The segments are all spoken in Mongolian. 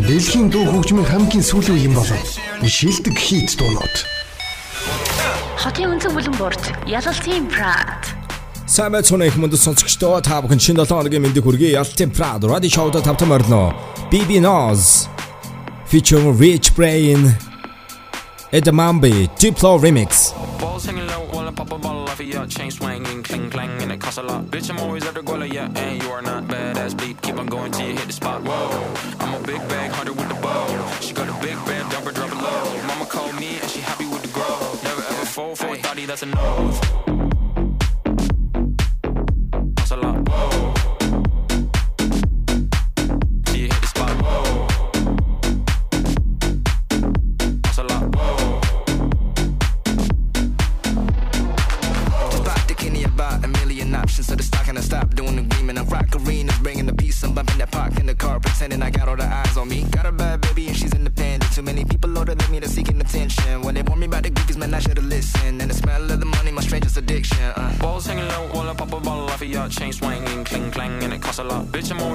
Дэлхийн дүү хөгжмийн хамгийн сүүлийн үе юм болов. Шилдэг хийт дуунууд. Хотын өнцөг бүлэн борт, ялалтын Prad. Самбай цоны их мөндөд сонсогчдоо та бүхэн шинэ 7 хоногийн мэндийг хүргэе. Ялалтын Prad радио шоуд тавтам орно. BB Noz featuring Rich Brain Edamambi Diplo Remix. Balls tryna pop a ball off of your chain swinging, cling clang, and it costs a lot. Bitch, I'm always at the goal, yeah, and you are not badass bleep. Keep on going till you hit the spot. Whoa, I'm a big bag hunter with the bow. She got a big bag dumper, drop it low. Mama called me and she happy with the grow. Never ever fold for a thotty, that's a nose. chain swinging, cling clang, and it costs a lot. Bitch, I'm on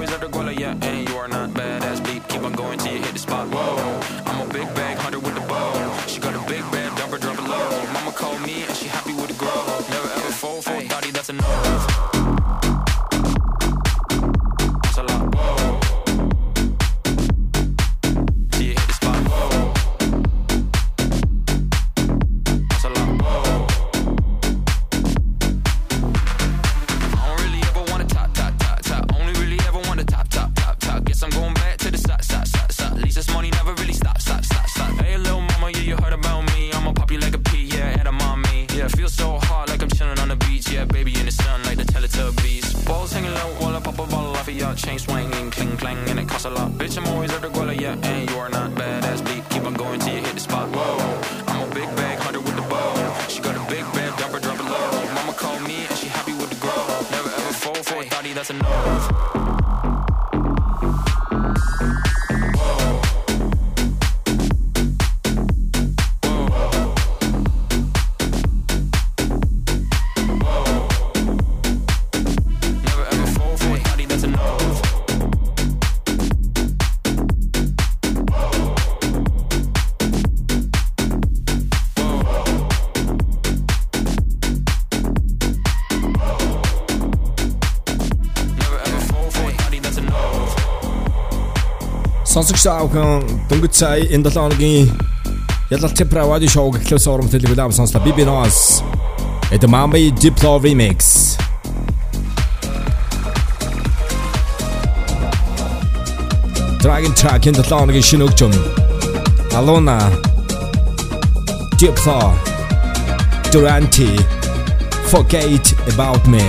Сонсогч аавхан дөнгөж цай энэ 7 хоногийн ялалтын правади шоу гэхлээс ором телевизээр сонслоо. Би би ноос. Это Mamba Diplo Remix. Dragon Track энэ 7 хоногийн шинэ өгчөм. Alona Diplo Durante Forget About Me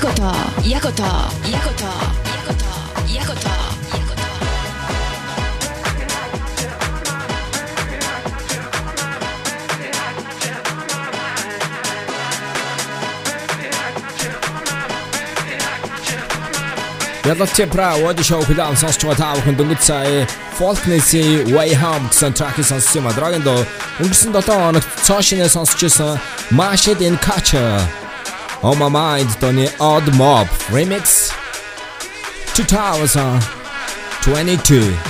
бүрт ялалтын прад. Яг одоо, яг одоо, яг одоо, яг одоо, яг одоо, яг одоо. Ялалт пра Wadi Show план сонсч байгаа та бүхэн дөнгөж сая Folkness-ийн Way Home гэсэн тракийг сонссон юм а. Драгийн доо өнгөрсөн 7 хоногт цоошинээ сонсч байсан Mashed in Culture On My Mind Tony Odd Mob Remix. 2022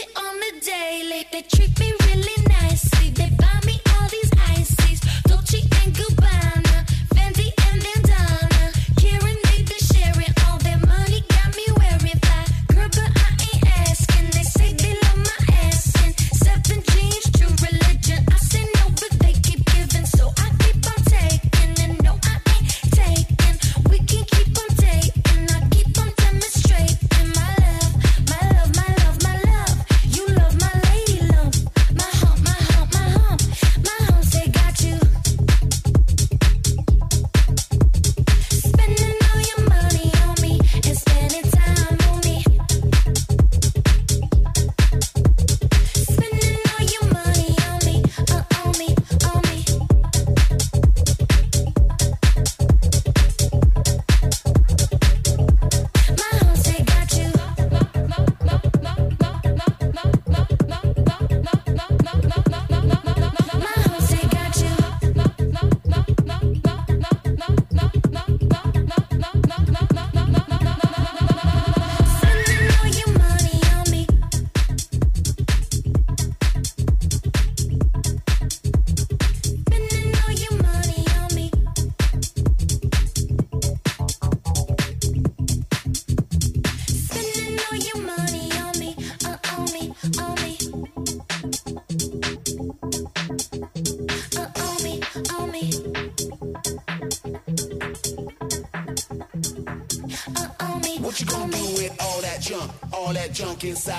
it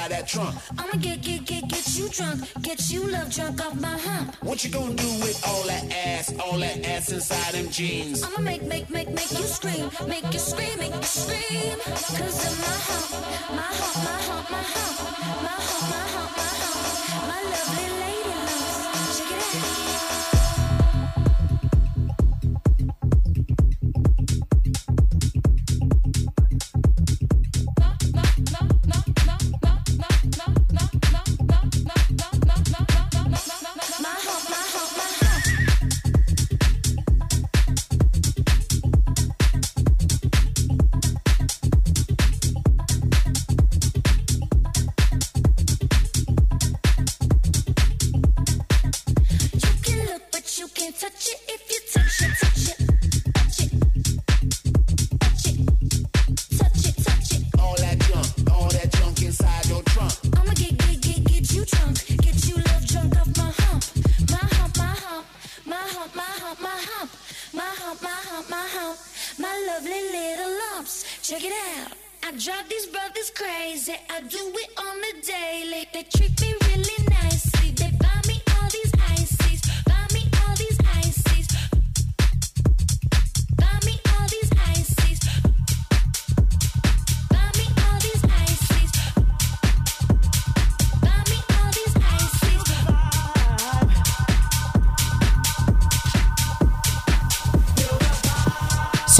inside that trunk? I'ma get, get, get, get you drunk, get you love drunk off my hump. What you gonna do with all that ass, all that ass inside them jeans? I'ma make, make, make, make you scream, make you scream, make you scream. Cause of my hump, my hump, my hump, my hump, my hump, my hump, my hump, my lovely lady loves.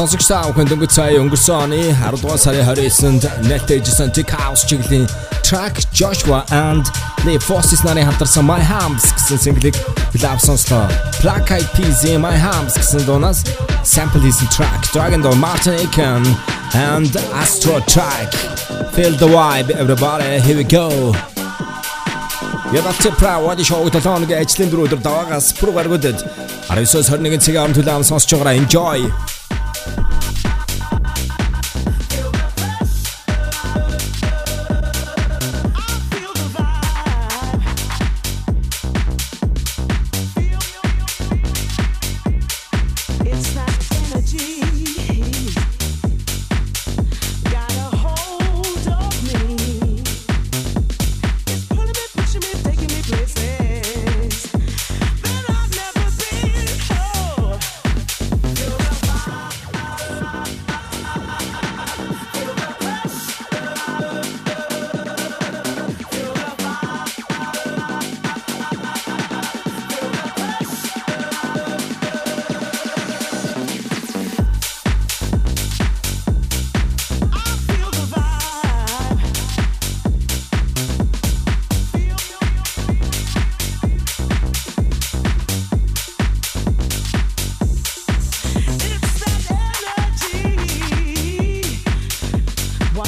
Сонсогч та бүхэн дөнгөж сая өнгөрсөн оны 10 дугаар сарын 29-нд нэттэйжсэн Tech House чиглэлийн track Joshua and The Forces нарын хамтарсан My Hams гэсэн single-ийг live сонслоо. Black Eyed Peas My Hams гэсэн дуунаас sample хийсэн track Dragon Door Martin Aiken and Astro Track. Feel the vibe everybody here we go. Ядалт правад шоу толооногийн ажлын дөрөв өдөр даваагаас пүр гаргуудад 19-с 21 цагийн хооронд төлөв сонсож байгаараа enjoy.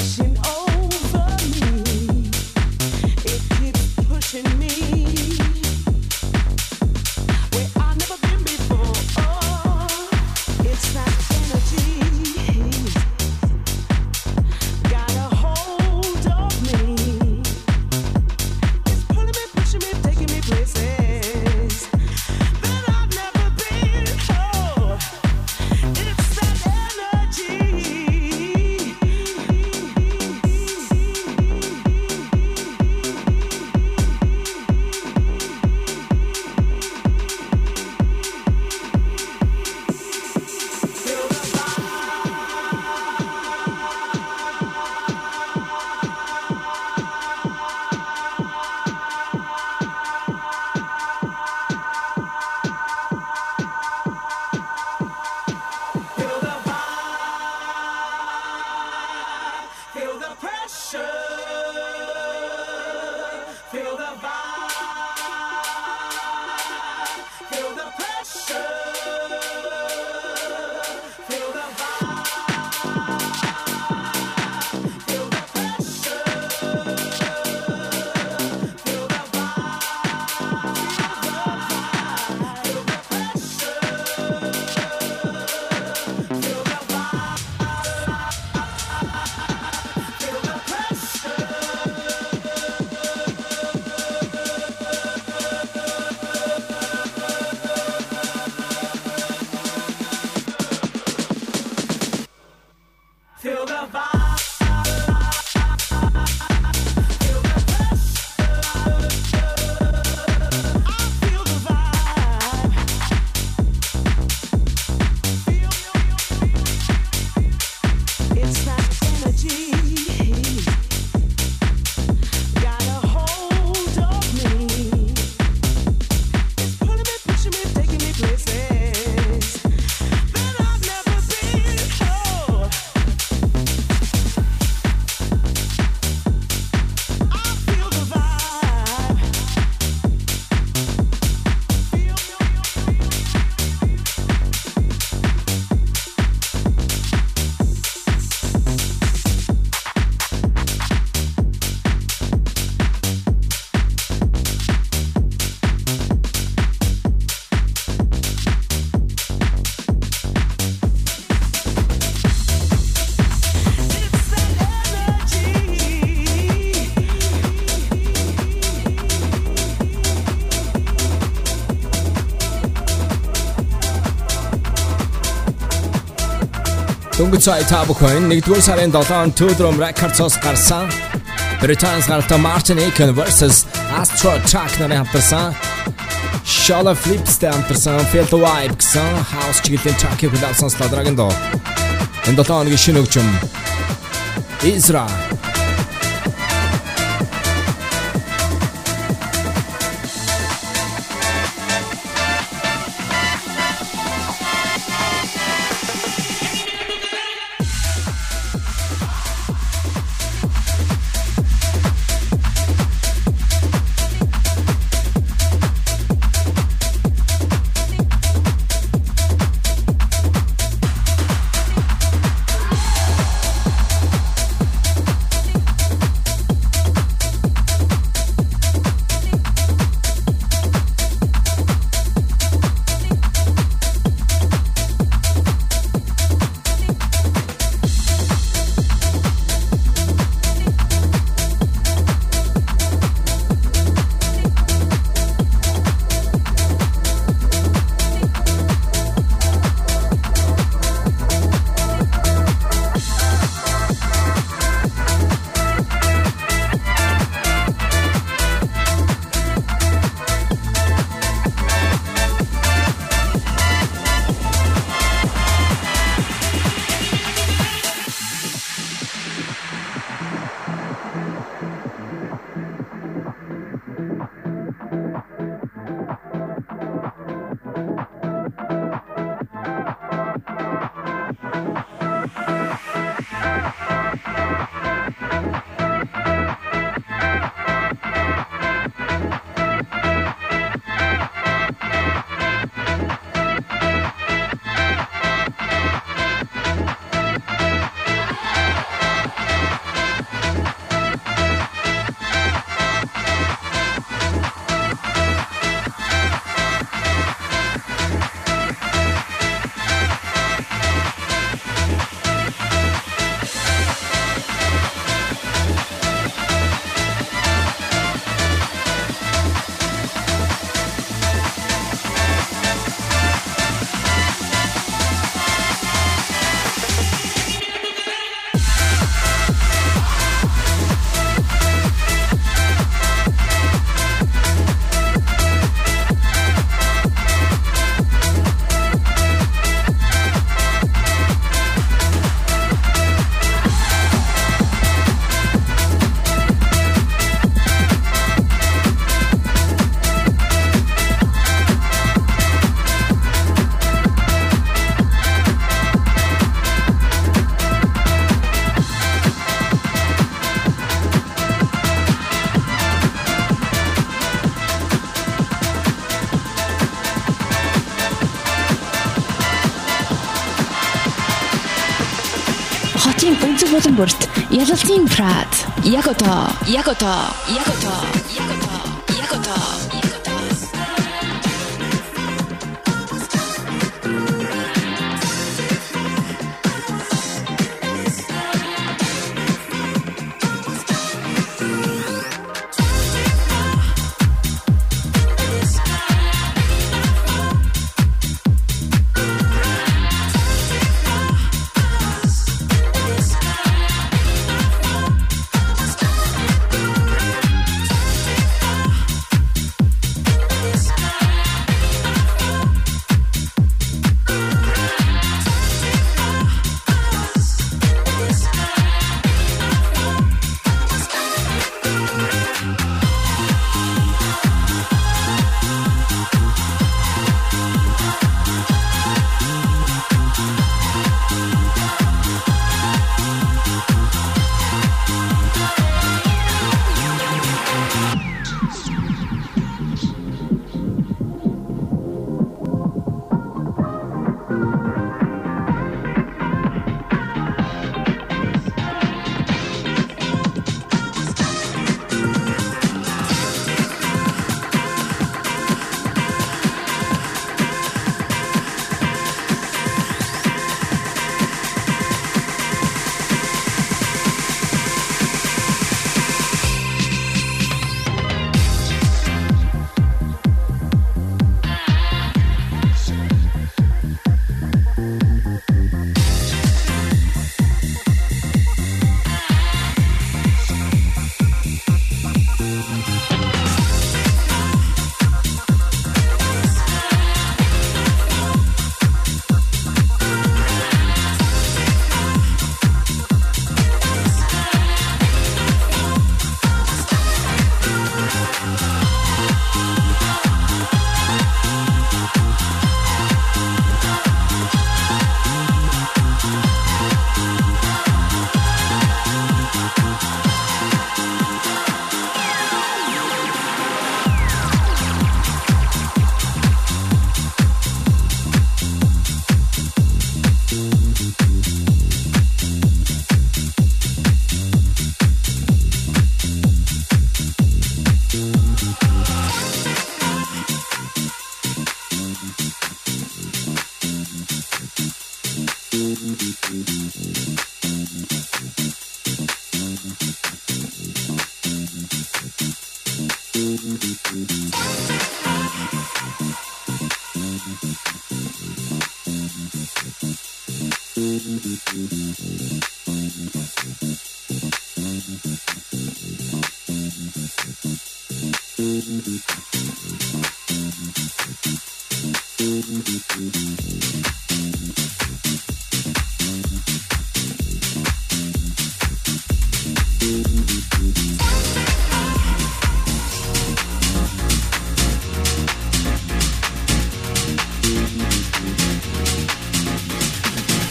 She сая та бүхэн 1-р сарын 7-нд Tudrum Records-оос гарсан. Британс гаралтай Martin Aiken vs Astro Track нарын хамтарсан. Shala Flips-тэй хамтарсан. Feel the Vibe гэсэн house чиглэлийн track-ийг хүлээвсэн Sladragon доо. Энэ 7 хоногийн шинэ хөгжим. Изра Хотын өнцөг болон бүрт ялалтын прад. Яг одоо, яг одоо, яг одоо, яг одоо,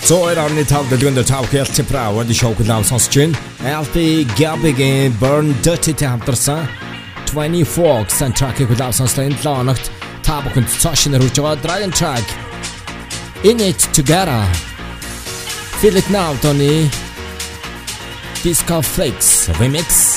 102.5 дэлгэн дээр тав хэлцэн прав энэ шоу клав сонсож байна. LP Gabig Burn Dirty тэ хамтарсан. 20 Fox soundtrack-ийг клав сонсох энэ лоногт та бүхэнд цаашнаар хүрж байгаа Dragon Track. In It Together. Feel It Now Tony. Disco Flakes Remix.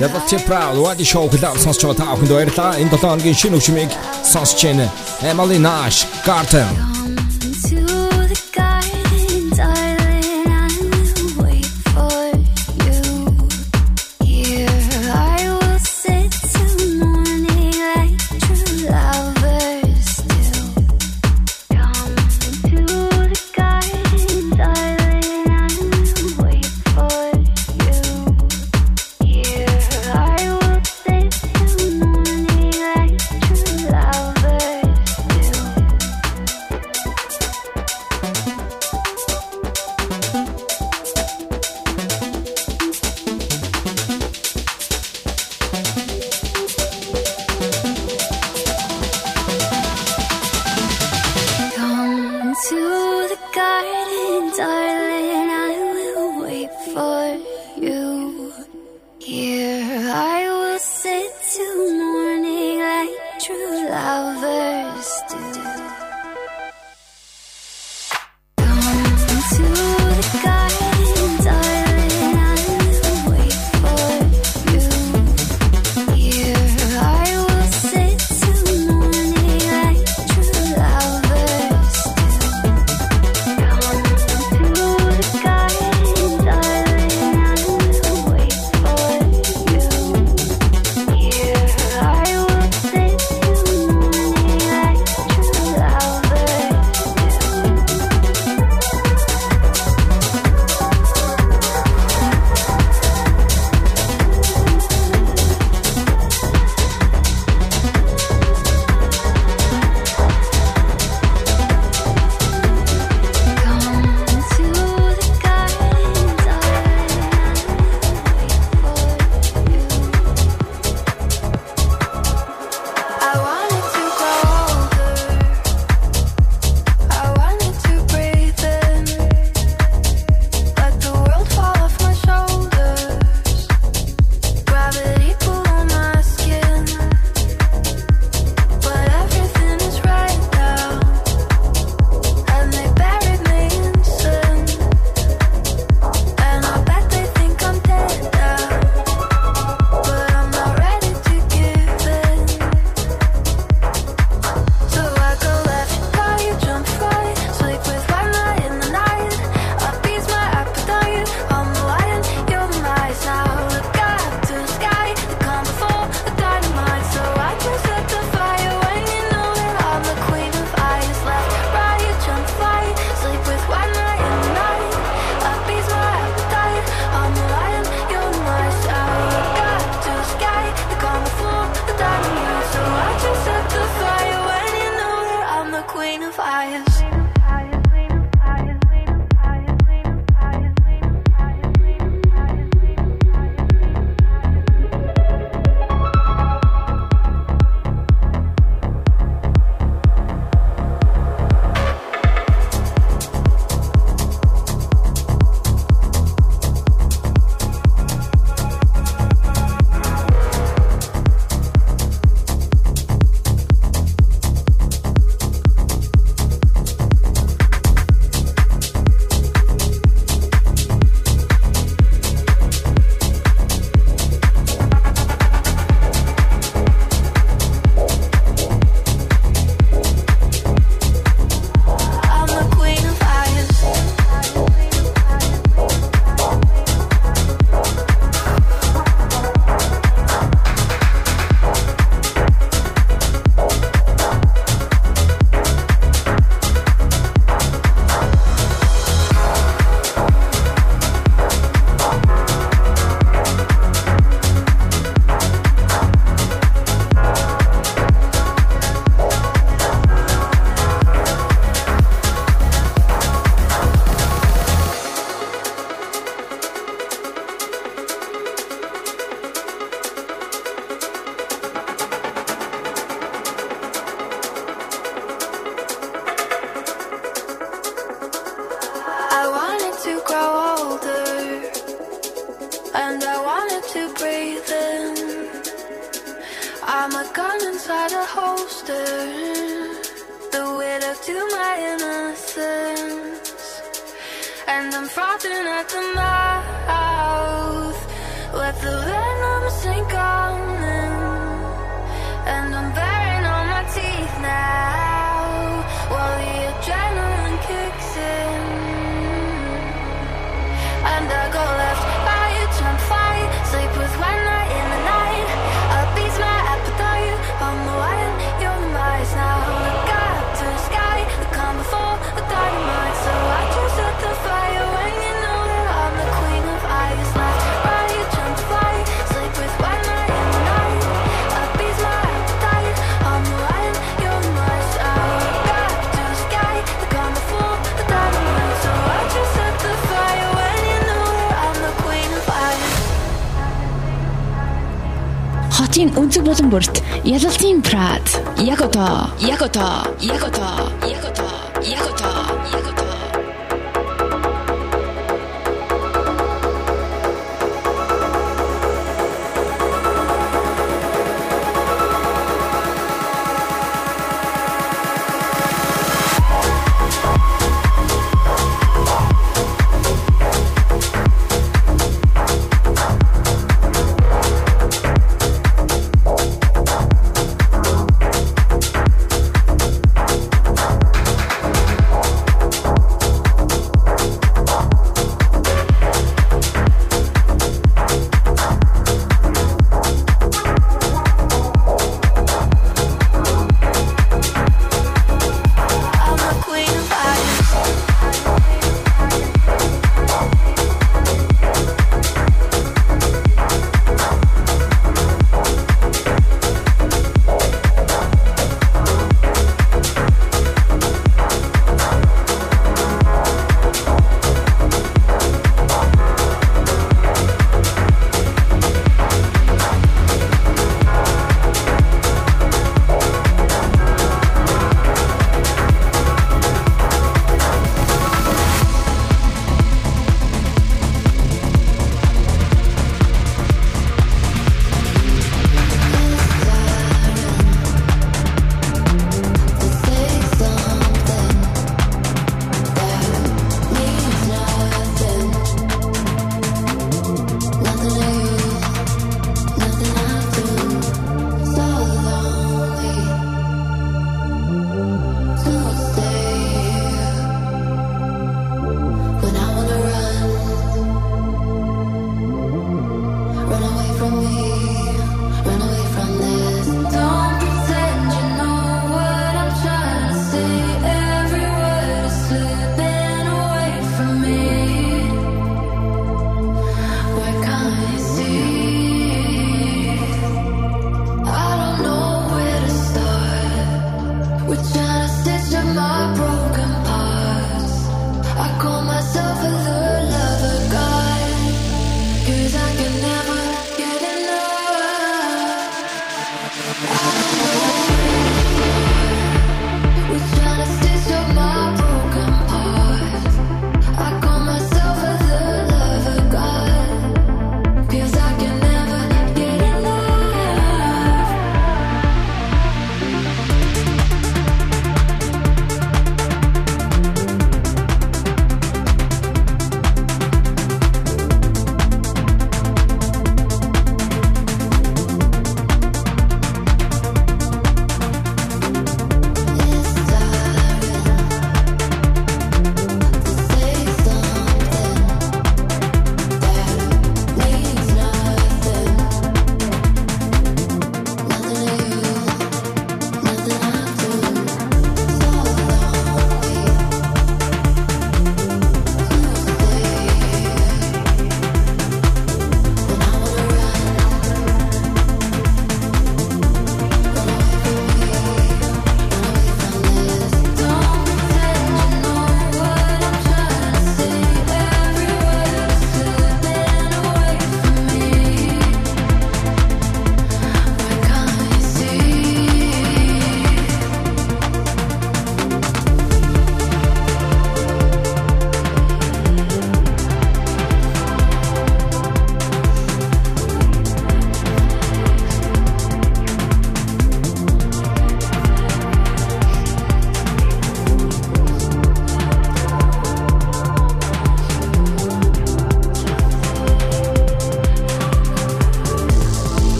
Level Tip Proud Wadi Show клуб сонсч байгаа та бүхэнд баярлалаа. Энэ 7 хоногийн шинэ өвчмийг сонсч байна. Emily Nash Carter やこと嫌こと。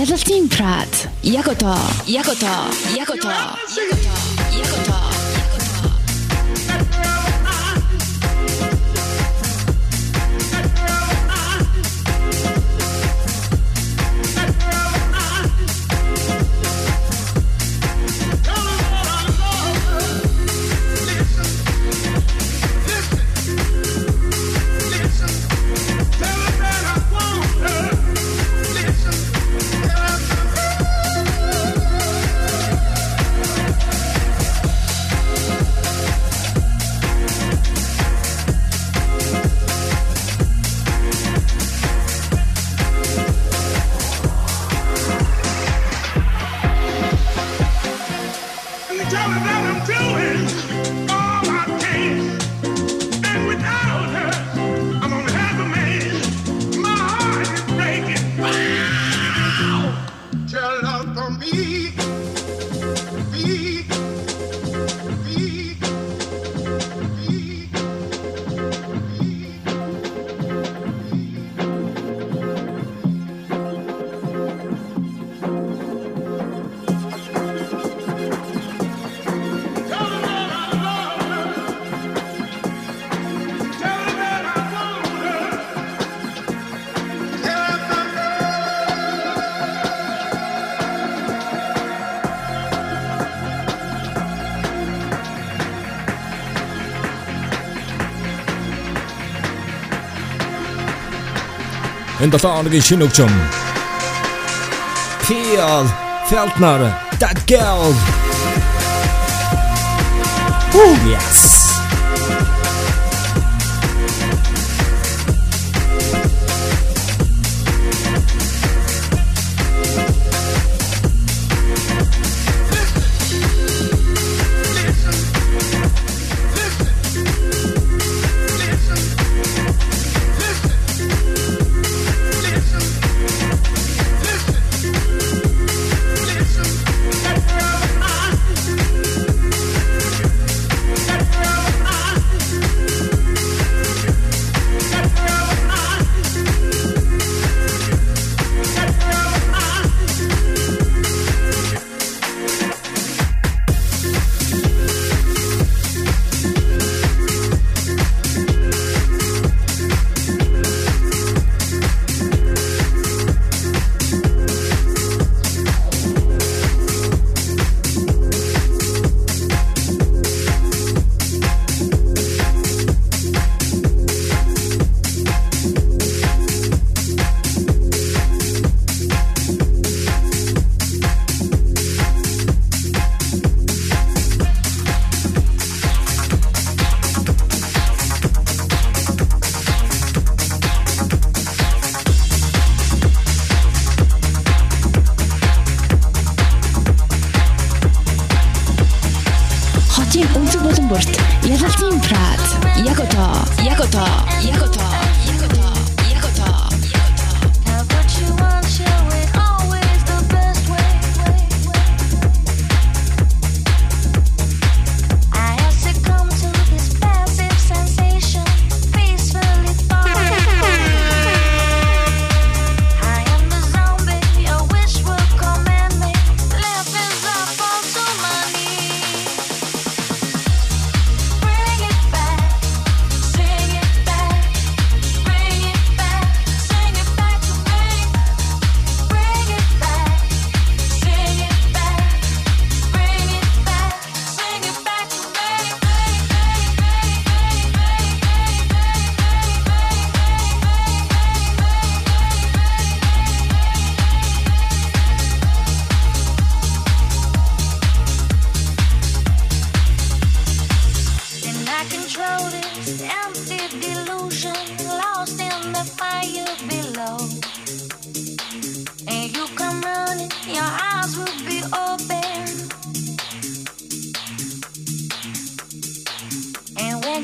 Ялалтын Прад. Яг одоо. Яг одоо. Яг одоо. sind das einige Chinookchum. Pial, Feldner, that girl. Woo, yes.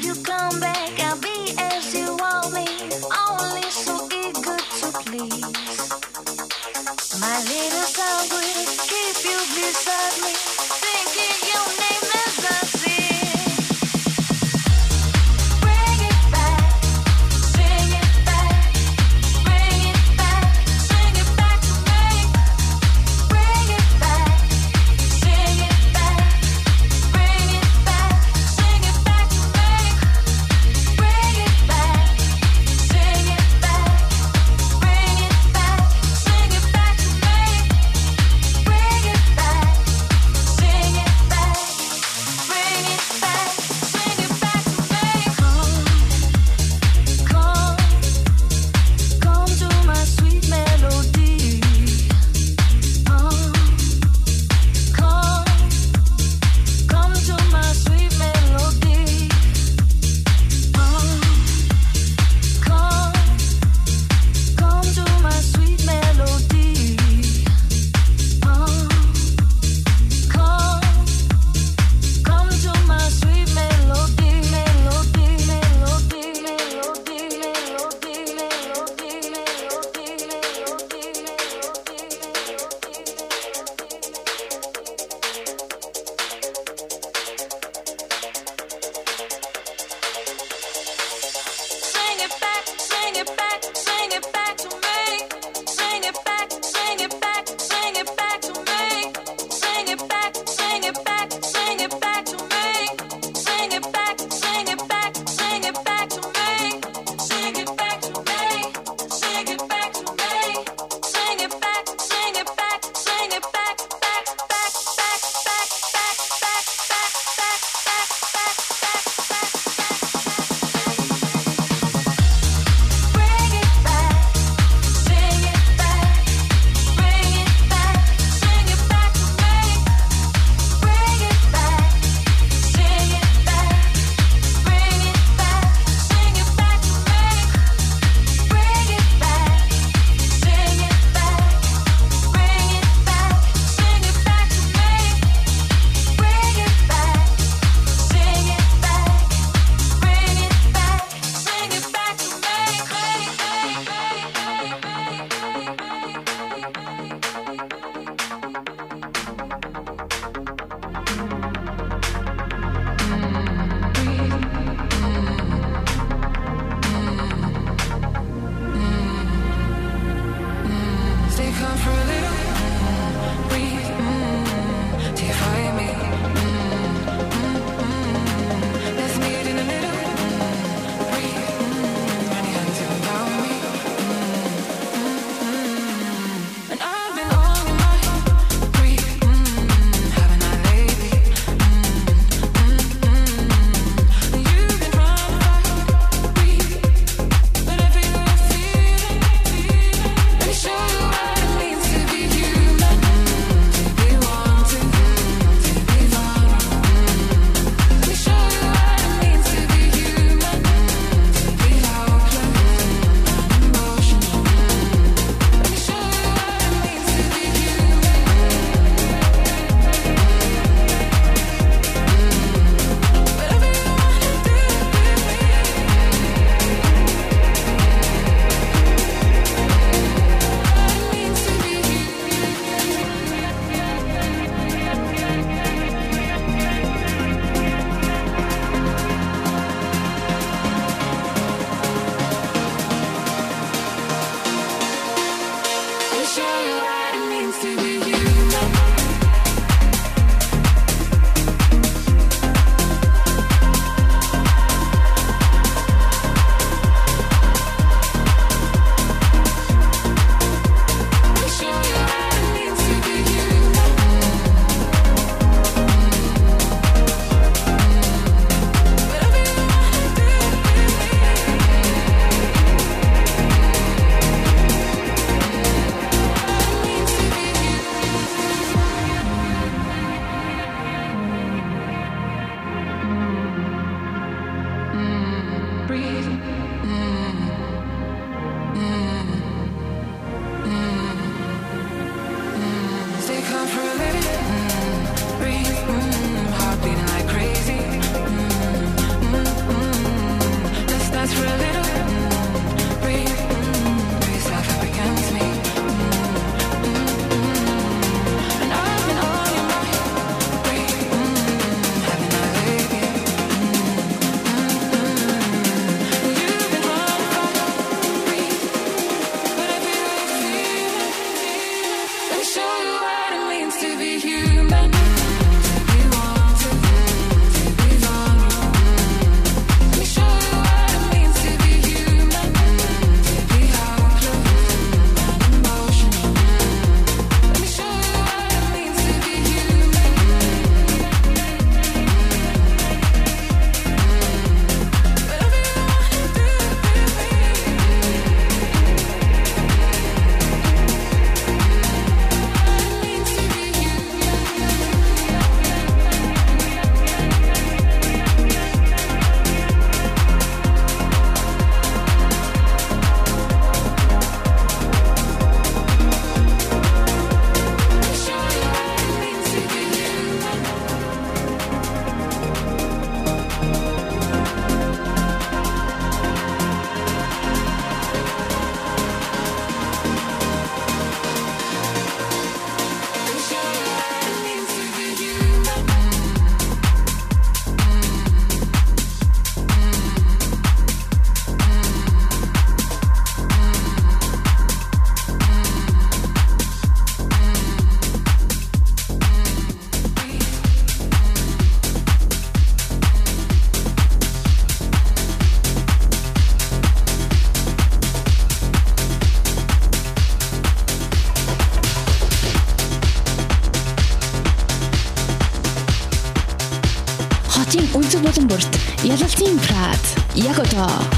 You come back, I'll be as you want me,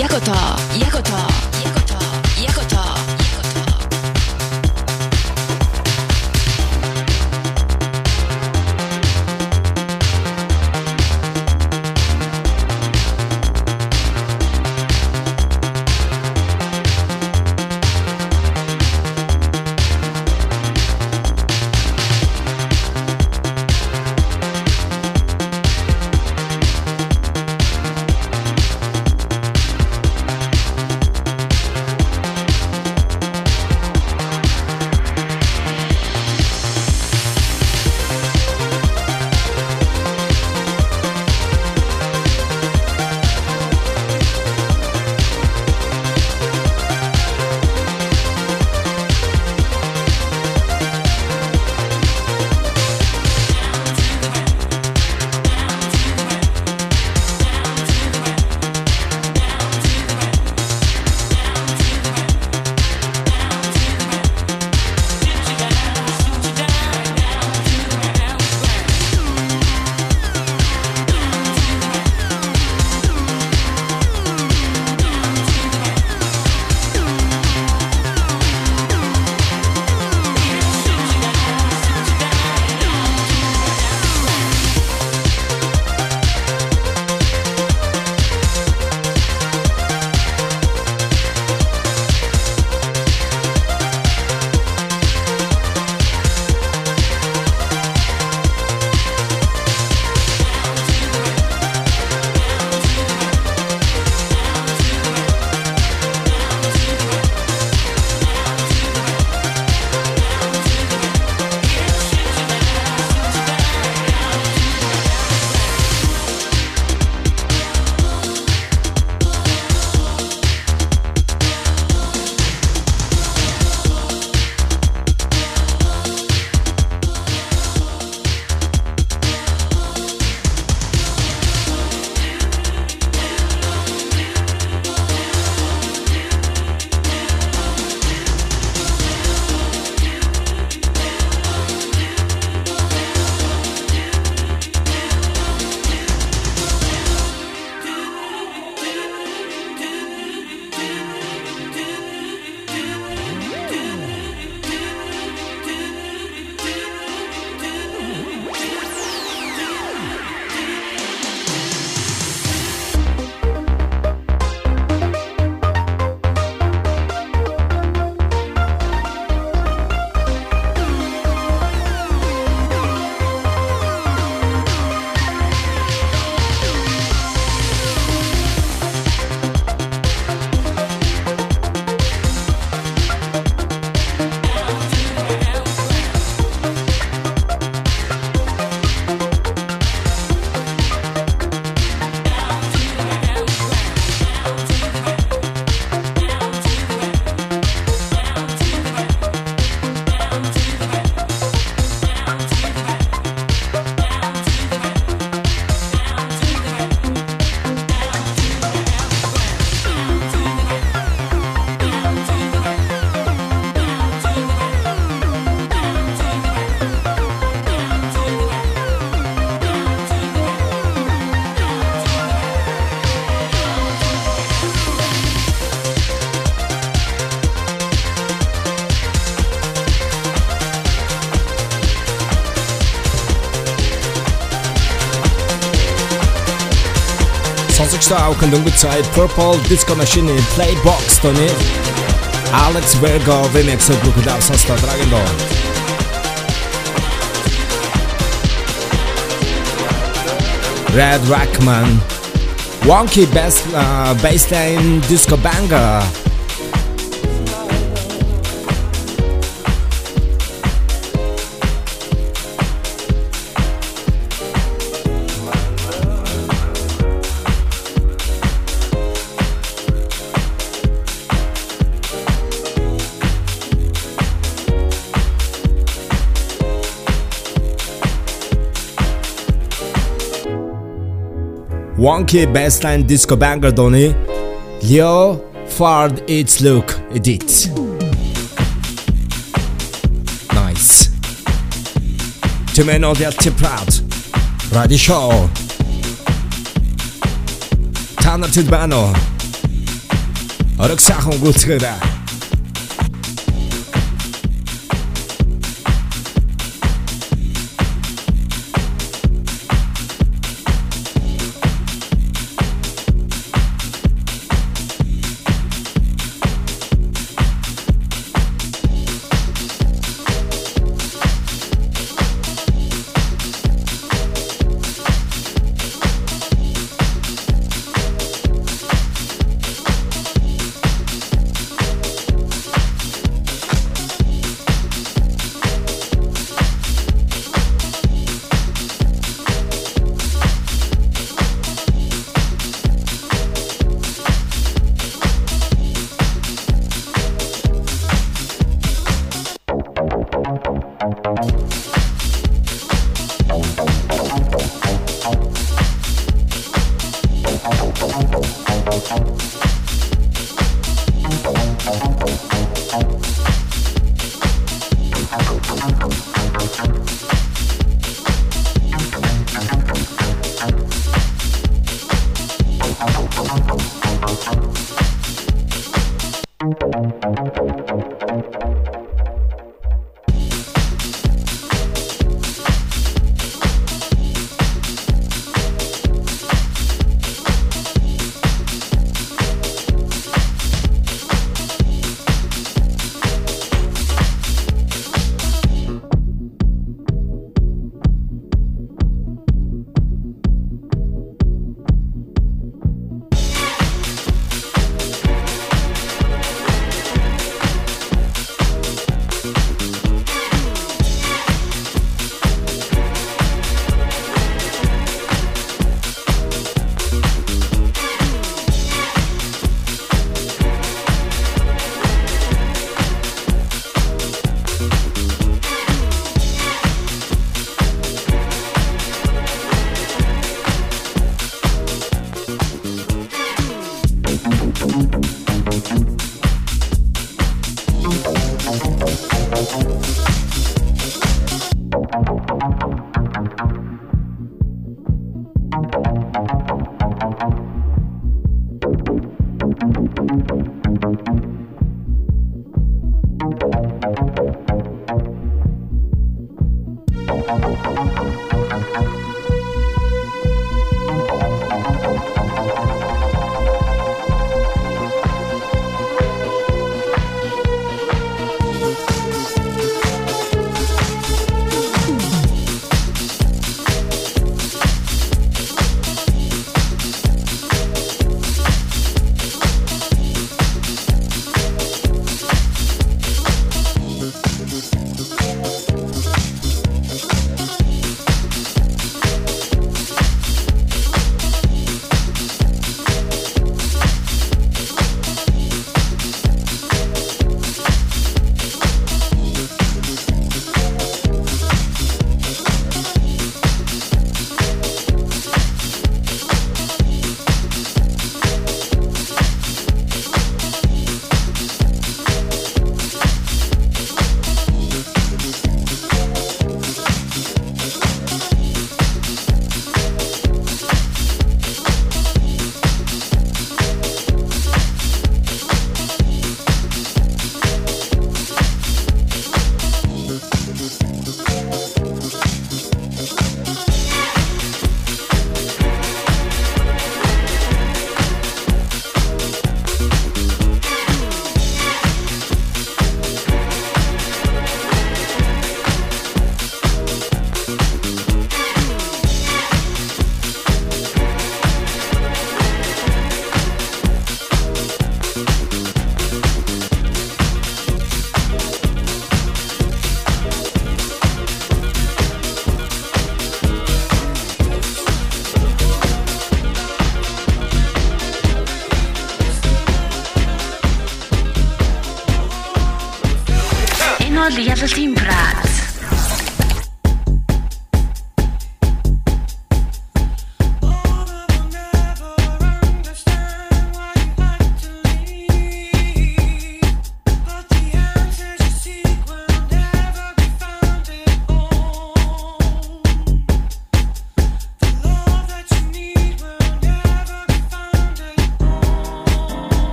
やこと Welcome to Good Purple Disco Machine Playbox to nie Alex Virgo remix od Crocodile Sosta Dragon Lord. Red Rackman. Wonky bass, uh, bassline disco banger. wonky baseline, disco banger Donny Leo Fard It's Look edit. Nice. Ty men are ti prad. Radi show. Tanner ti'n banno. Ar ych sachon gwrdd gyda.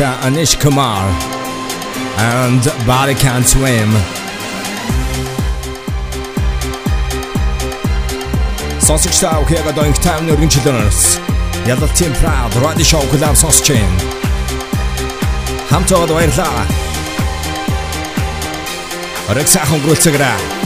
director Anish Kumar and Body Can't Swim. Sausage Style Kiaga Doink Town Jürgen Children's. Yadda Tim Proud, Roddy Show Kudab Sausage Chain. Hamto Adwair Dara. Rexach on Grulzagra. On Grulzagra.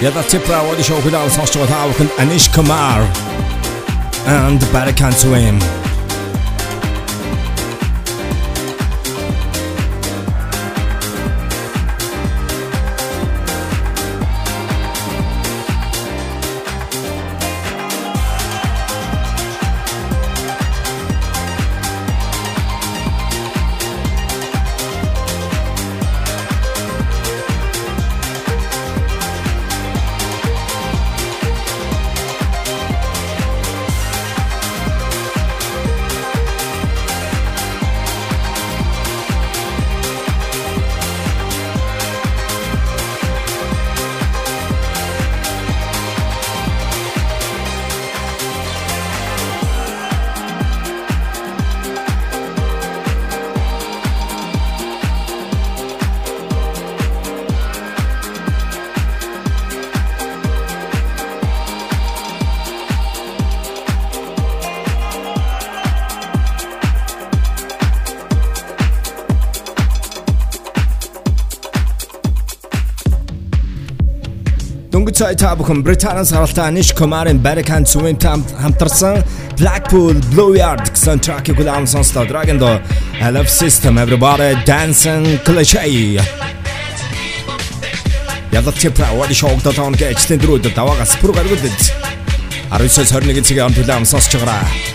Yeah, that's it dat Tipra Radio Show without Sasha Without and Anish Kumar and Barakan Swim. Цай та бүхэн Британаас харалтай Anish Kumar-ын Body Can't Swim хамтарсан Blackpool Blue Yard гэсэн track-ийг улаан сонслоо. Dragon Do I Love System Everybody Dancing Cliché. Ялалтын Proud Show дотоон гэжлэн дөрүүд даваагаас пүр гаргуулж 19-с 21 цагийн амт улаан сонсож байгаараа.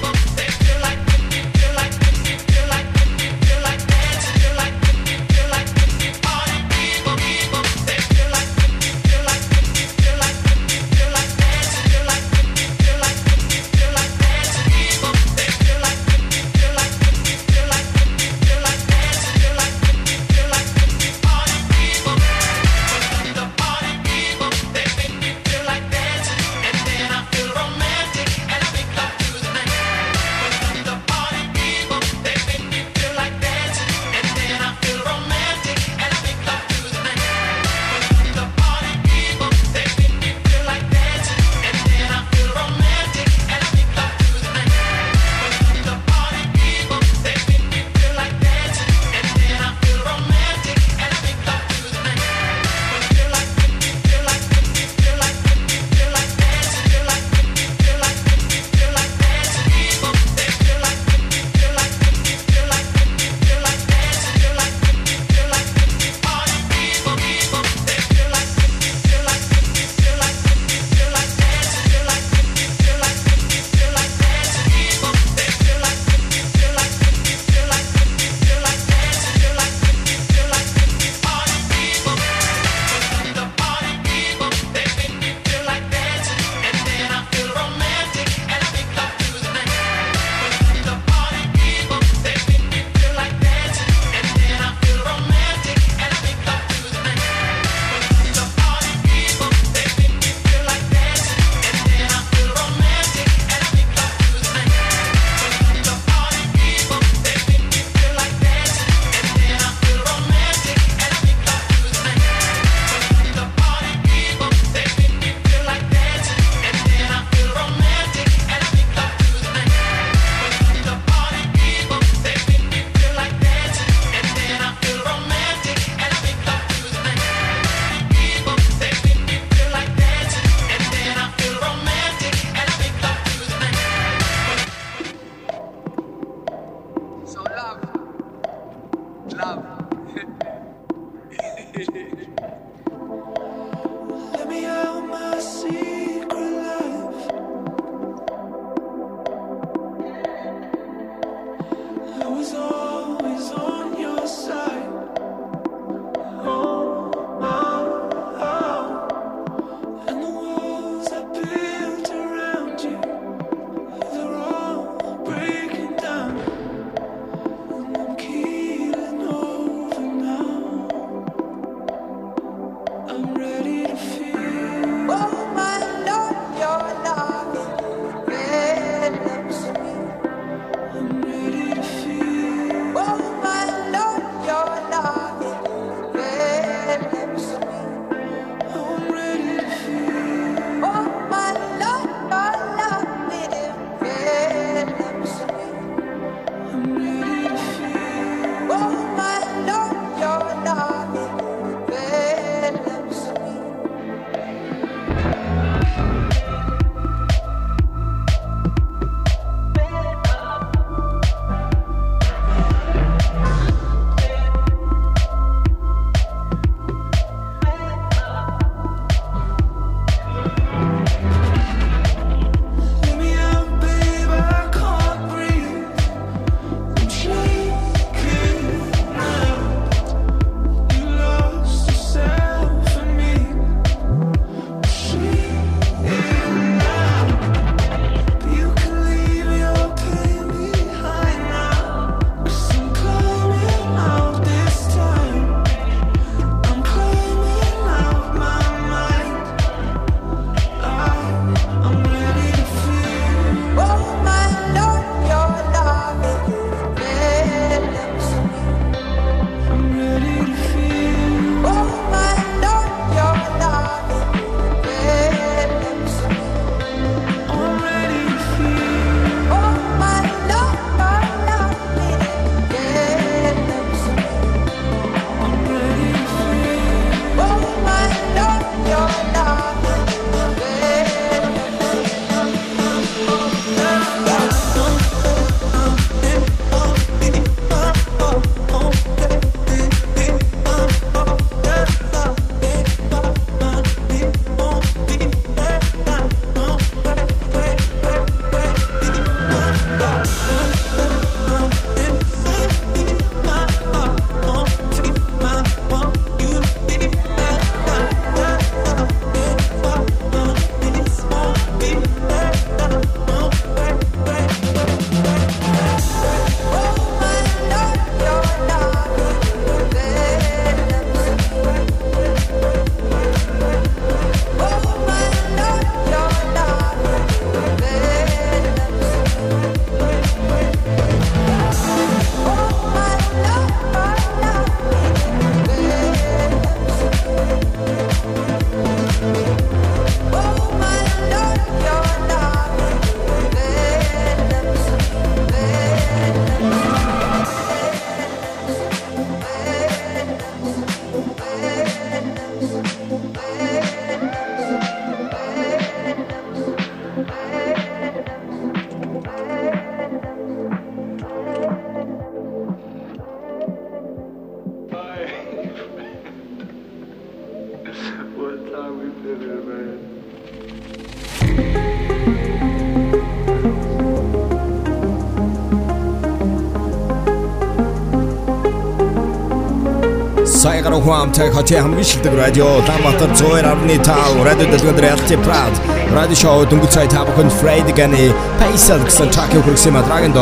Саягаар ухаамтай хотын хамгийн шилдэг радио Улаанбаатар 102.5 радио дэлгэн дээр ялцээ прад радио шоу дөнгөж цай та бүхэн Фрейд ганы Paisal гэсэн трак хүргэсэн мадраганд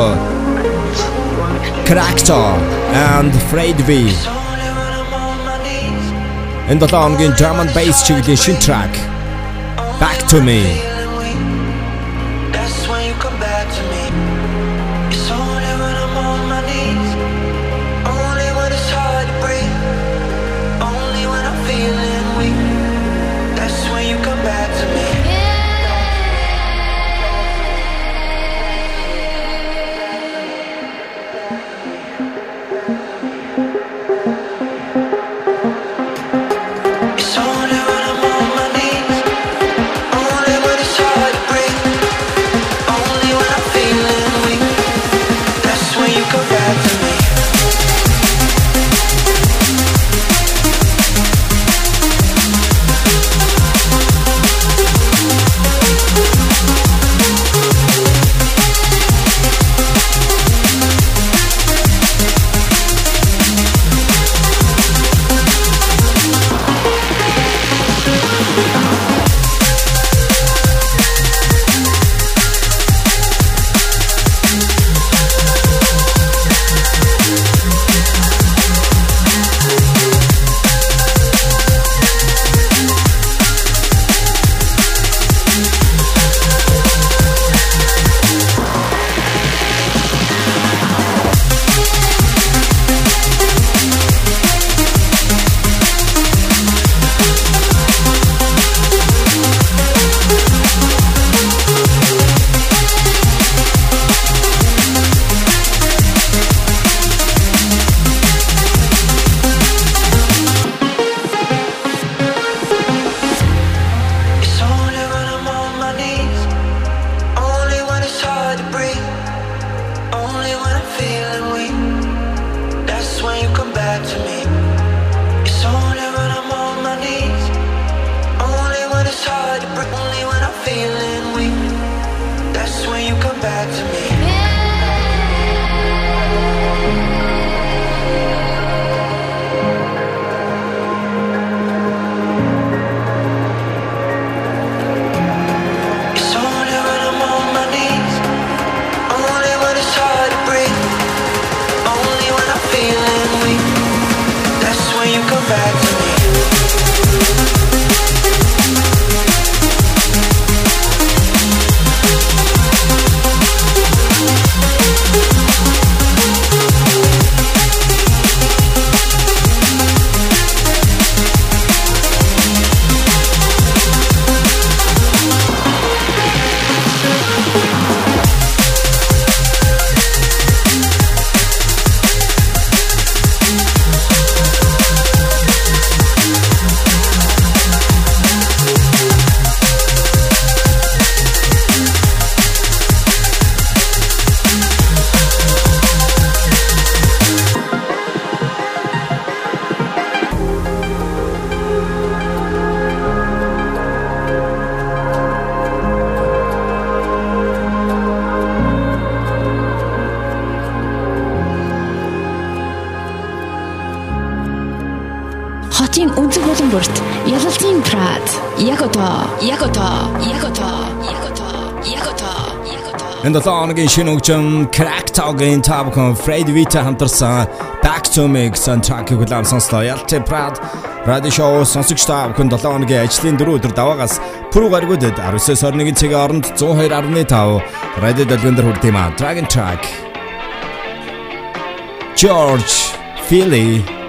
Character and Fred V. Энэ 7 хоногийн drum and bass чиглэлийн шин трак Back to me Энэ 7 хоногийн шинэ хөгжим Cracktalk-ийн Tabcon Fred Vita хамтарсан Back to Me гэсэн тракийг улаан сонслоо. Ялтай Prad радио шоу сонсогч та бүхэн 7 хоногийн ажлын 4 өдөр даваагаас пүрэв гаргуудад 19-21 цагийн оронд 102.5 радио дэлгэн дээр хүрдэм аа. Dragon Track George Philly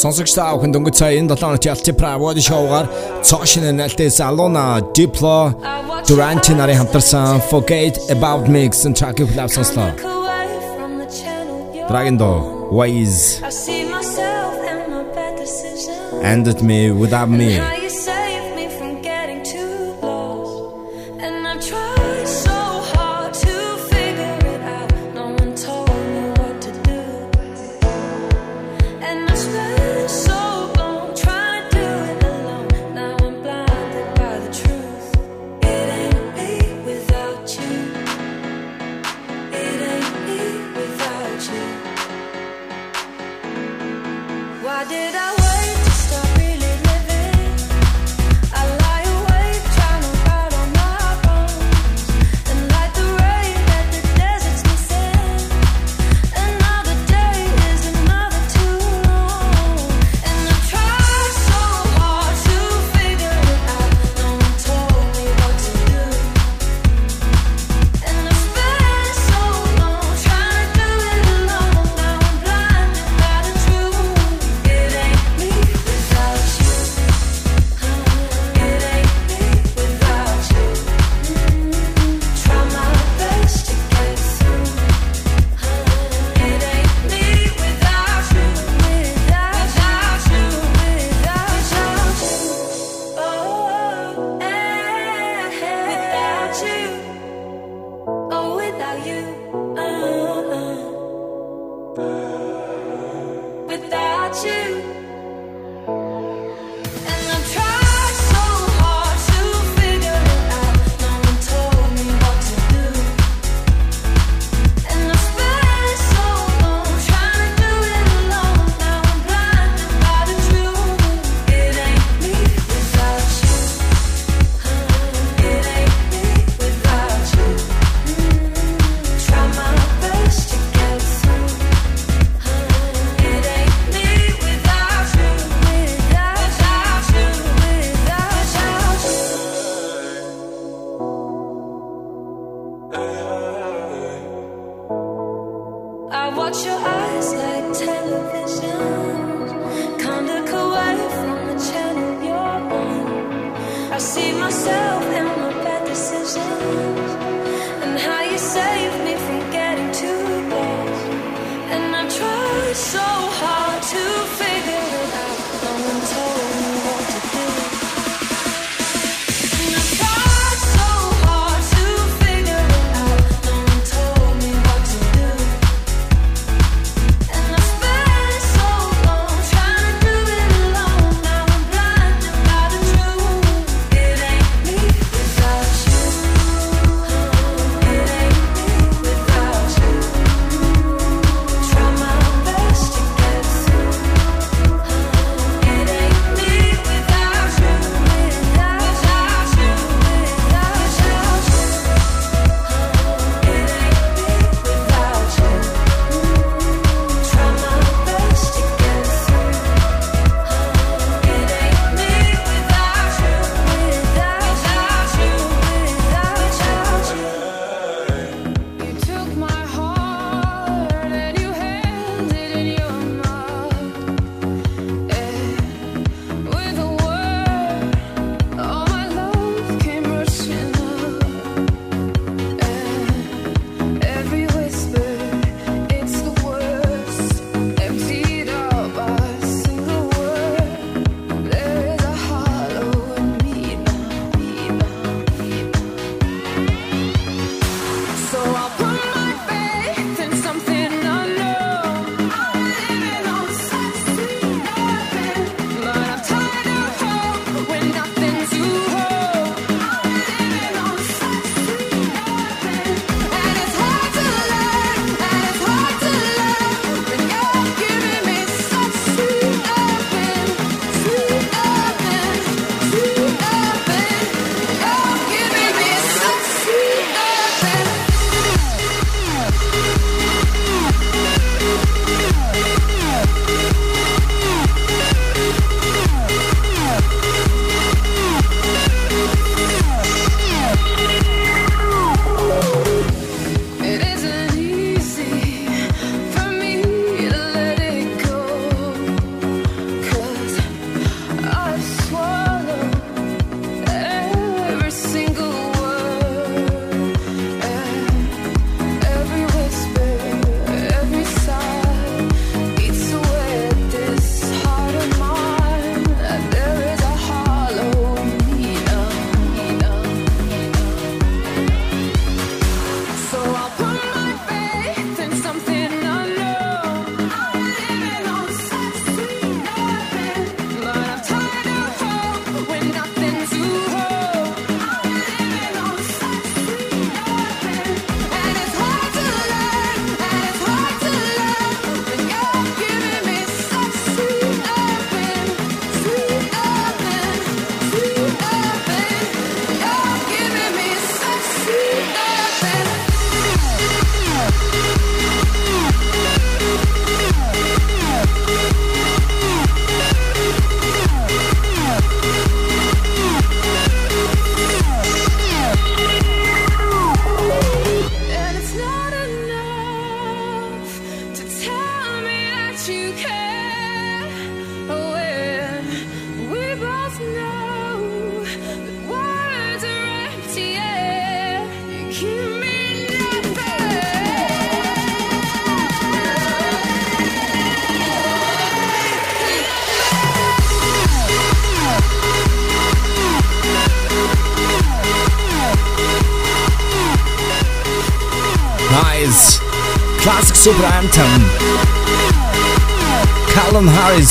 Сонсогч та бүхэн дөнгөж сая энэ 7 хоногт ялцсан Pravod шоугаар цоошин нэлтээс Alona, Diplo, Durante нарын хамтарсан Forget About Me гэсэн track-ийг live сонслоо. Dragon Door, Ways. Ended me without me.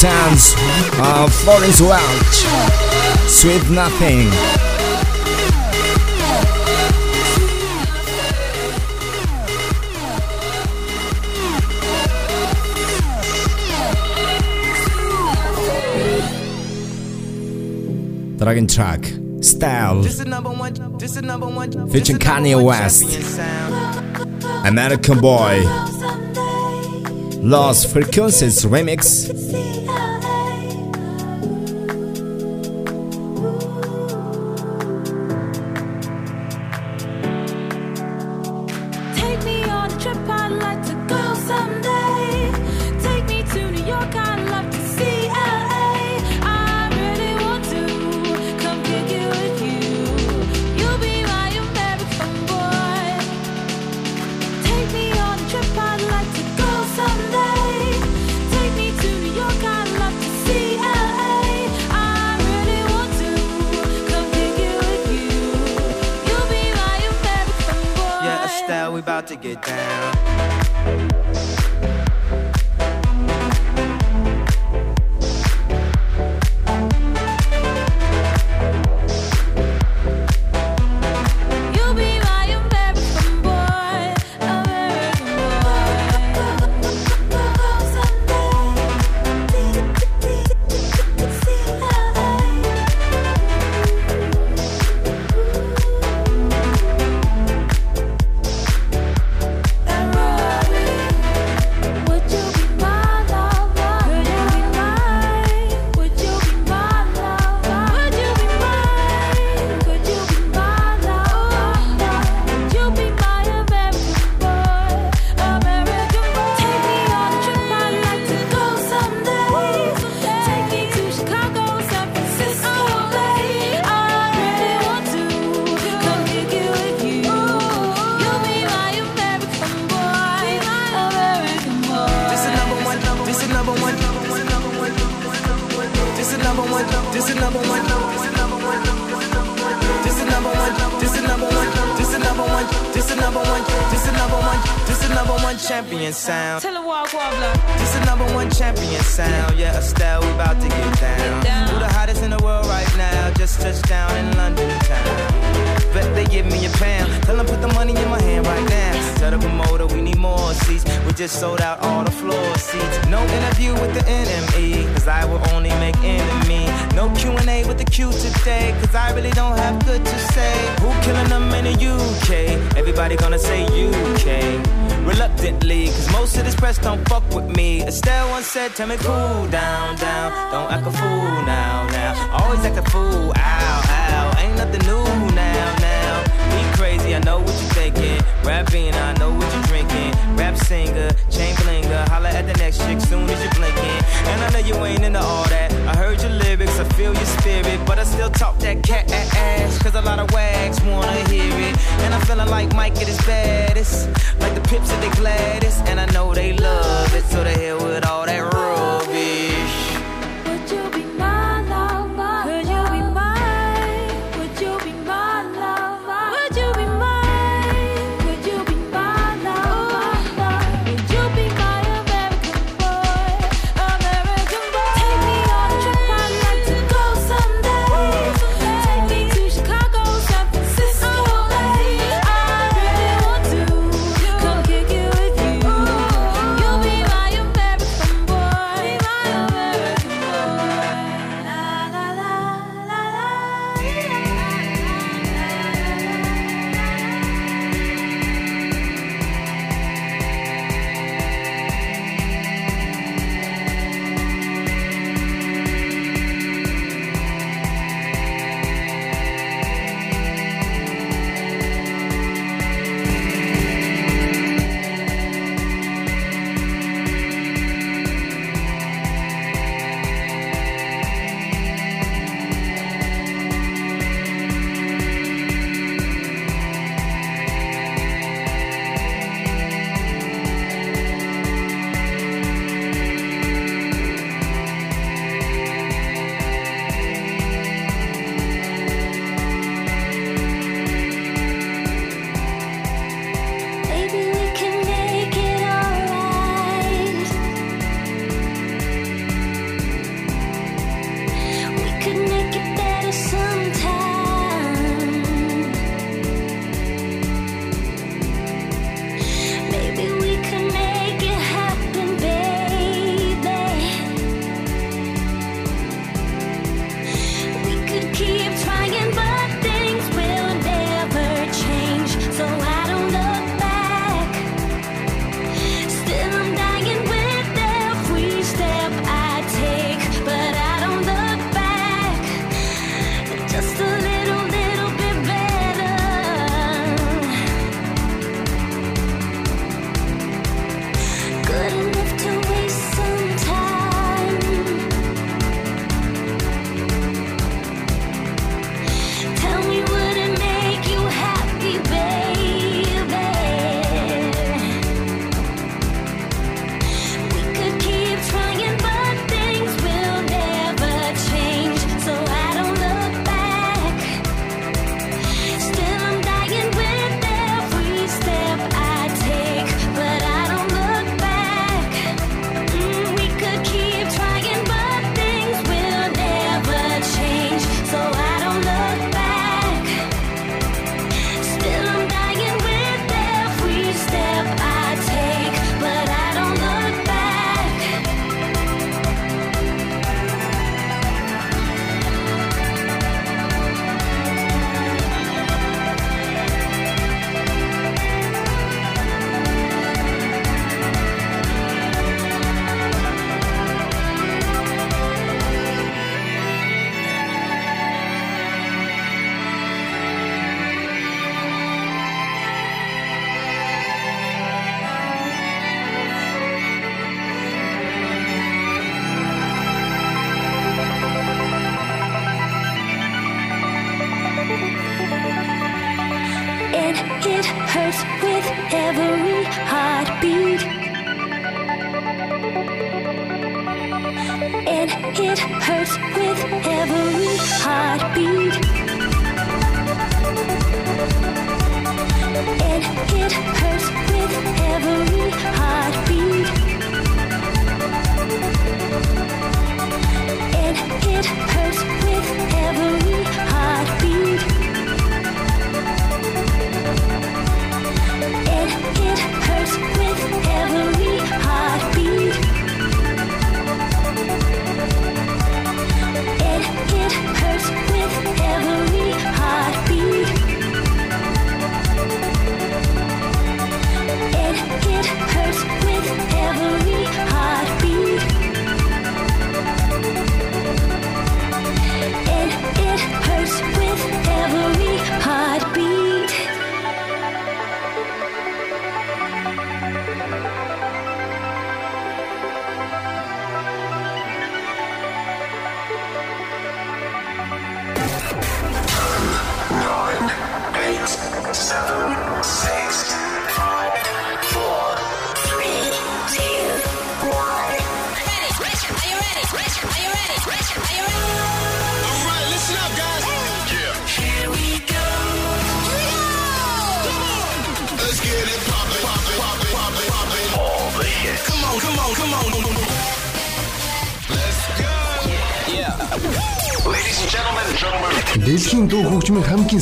times uh, Florence Welch Sweet Nothing. Dragon track Style. Featuring Kanye West. American Boy. Lost Frequencies Remix.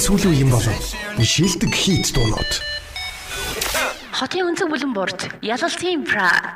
сүүлийн юм болов. Шилдэг хийт дуунууд. Хотын өнцөг бүлэн борт ялалтын пра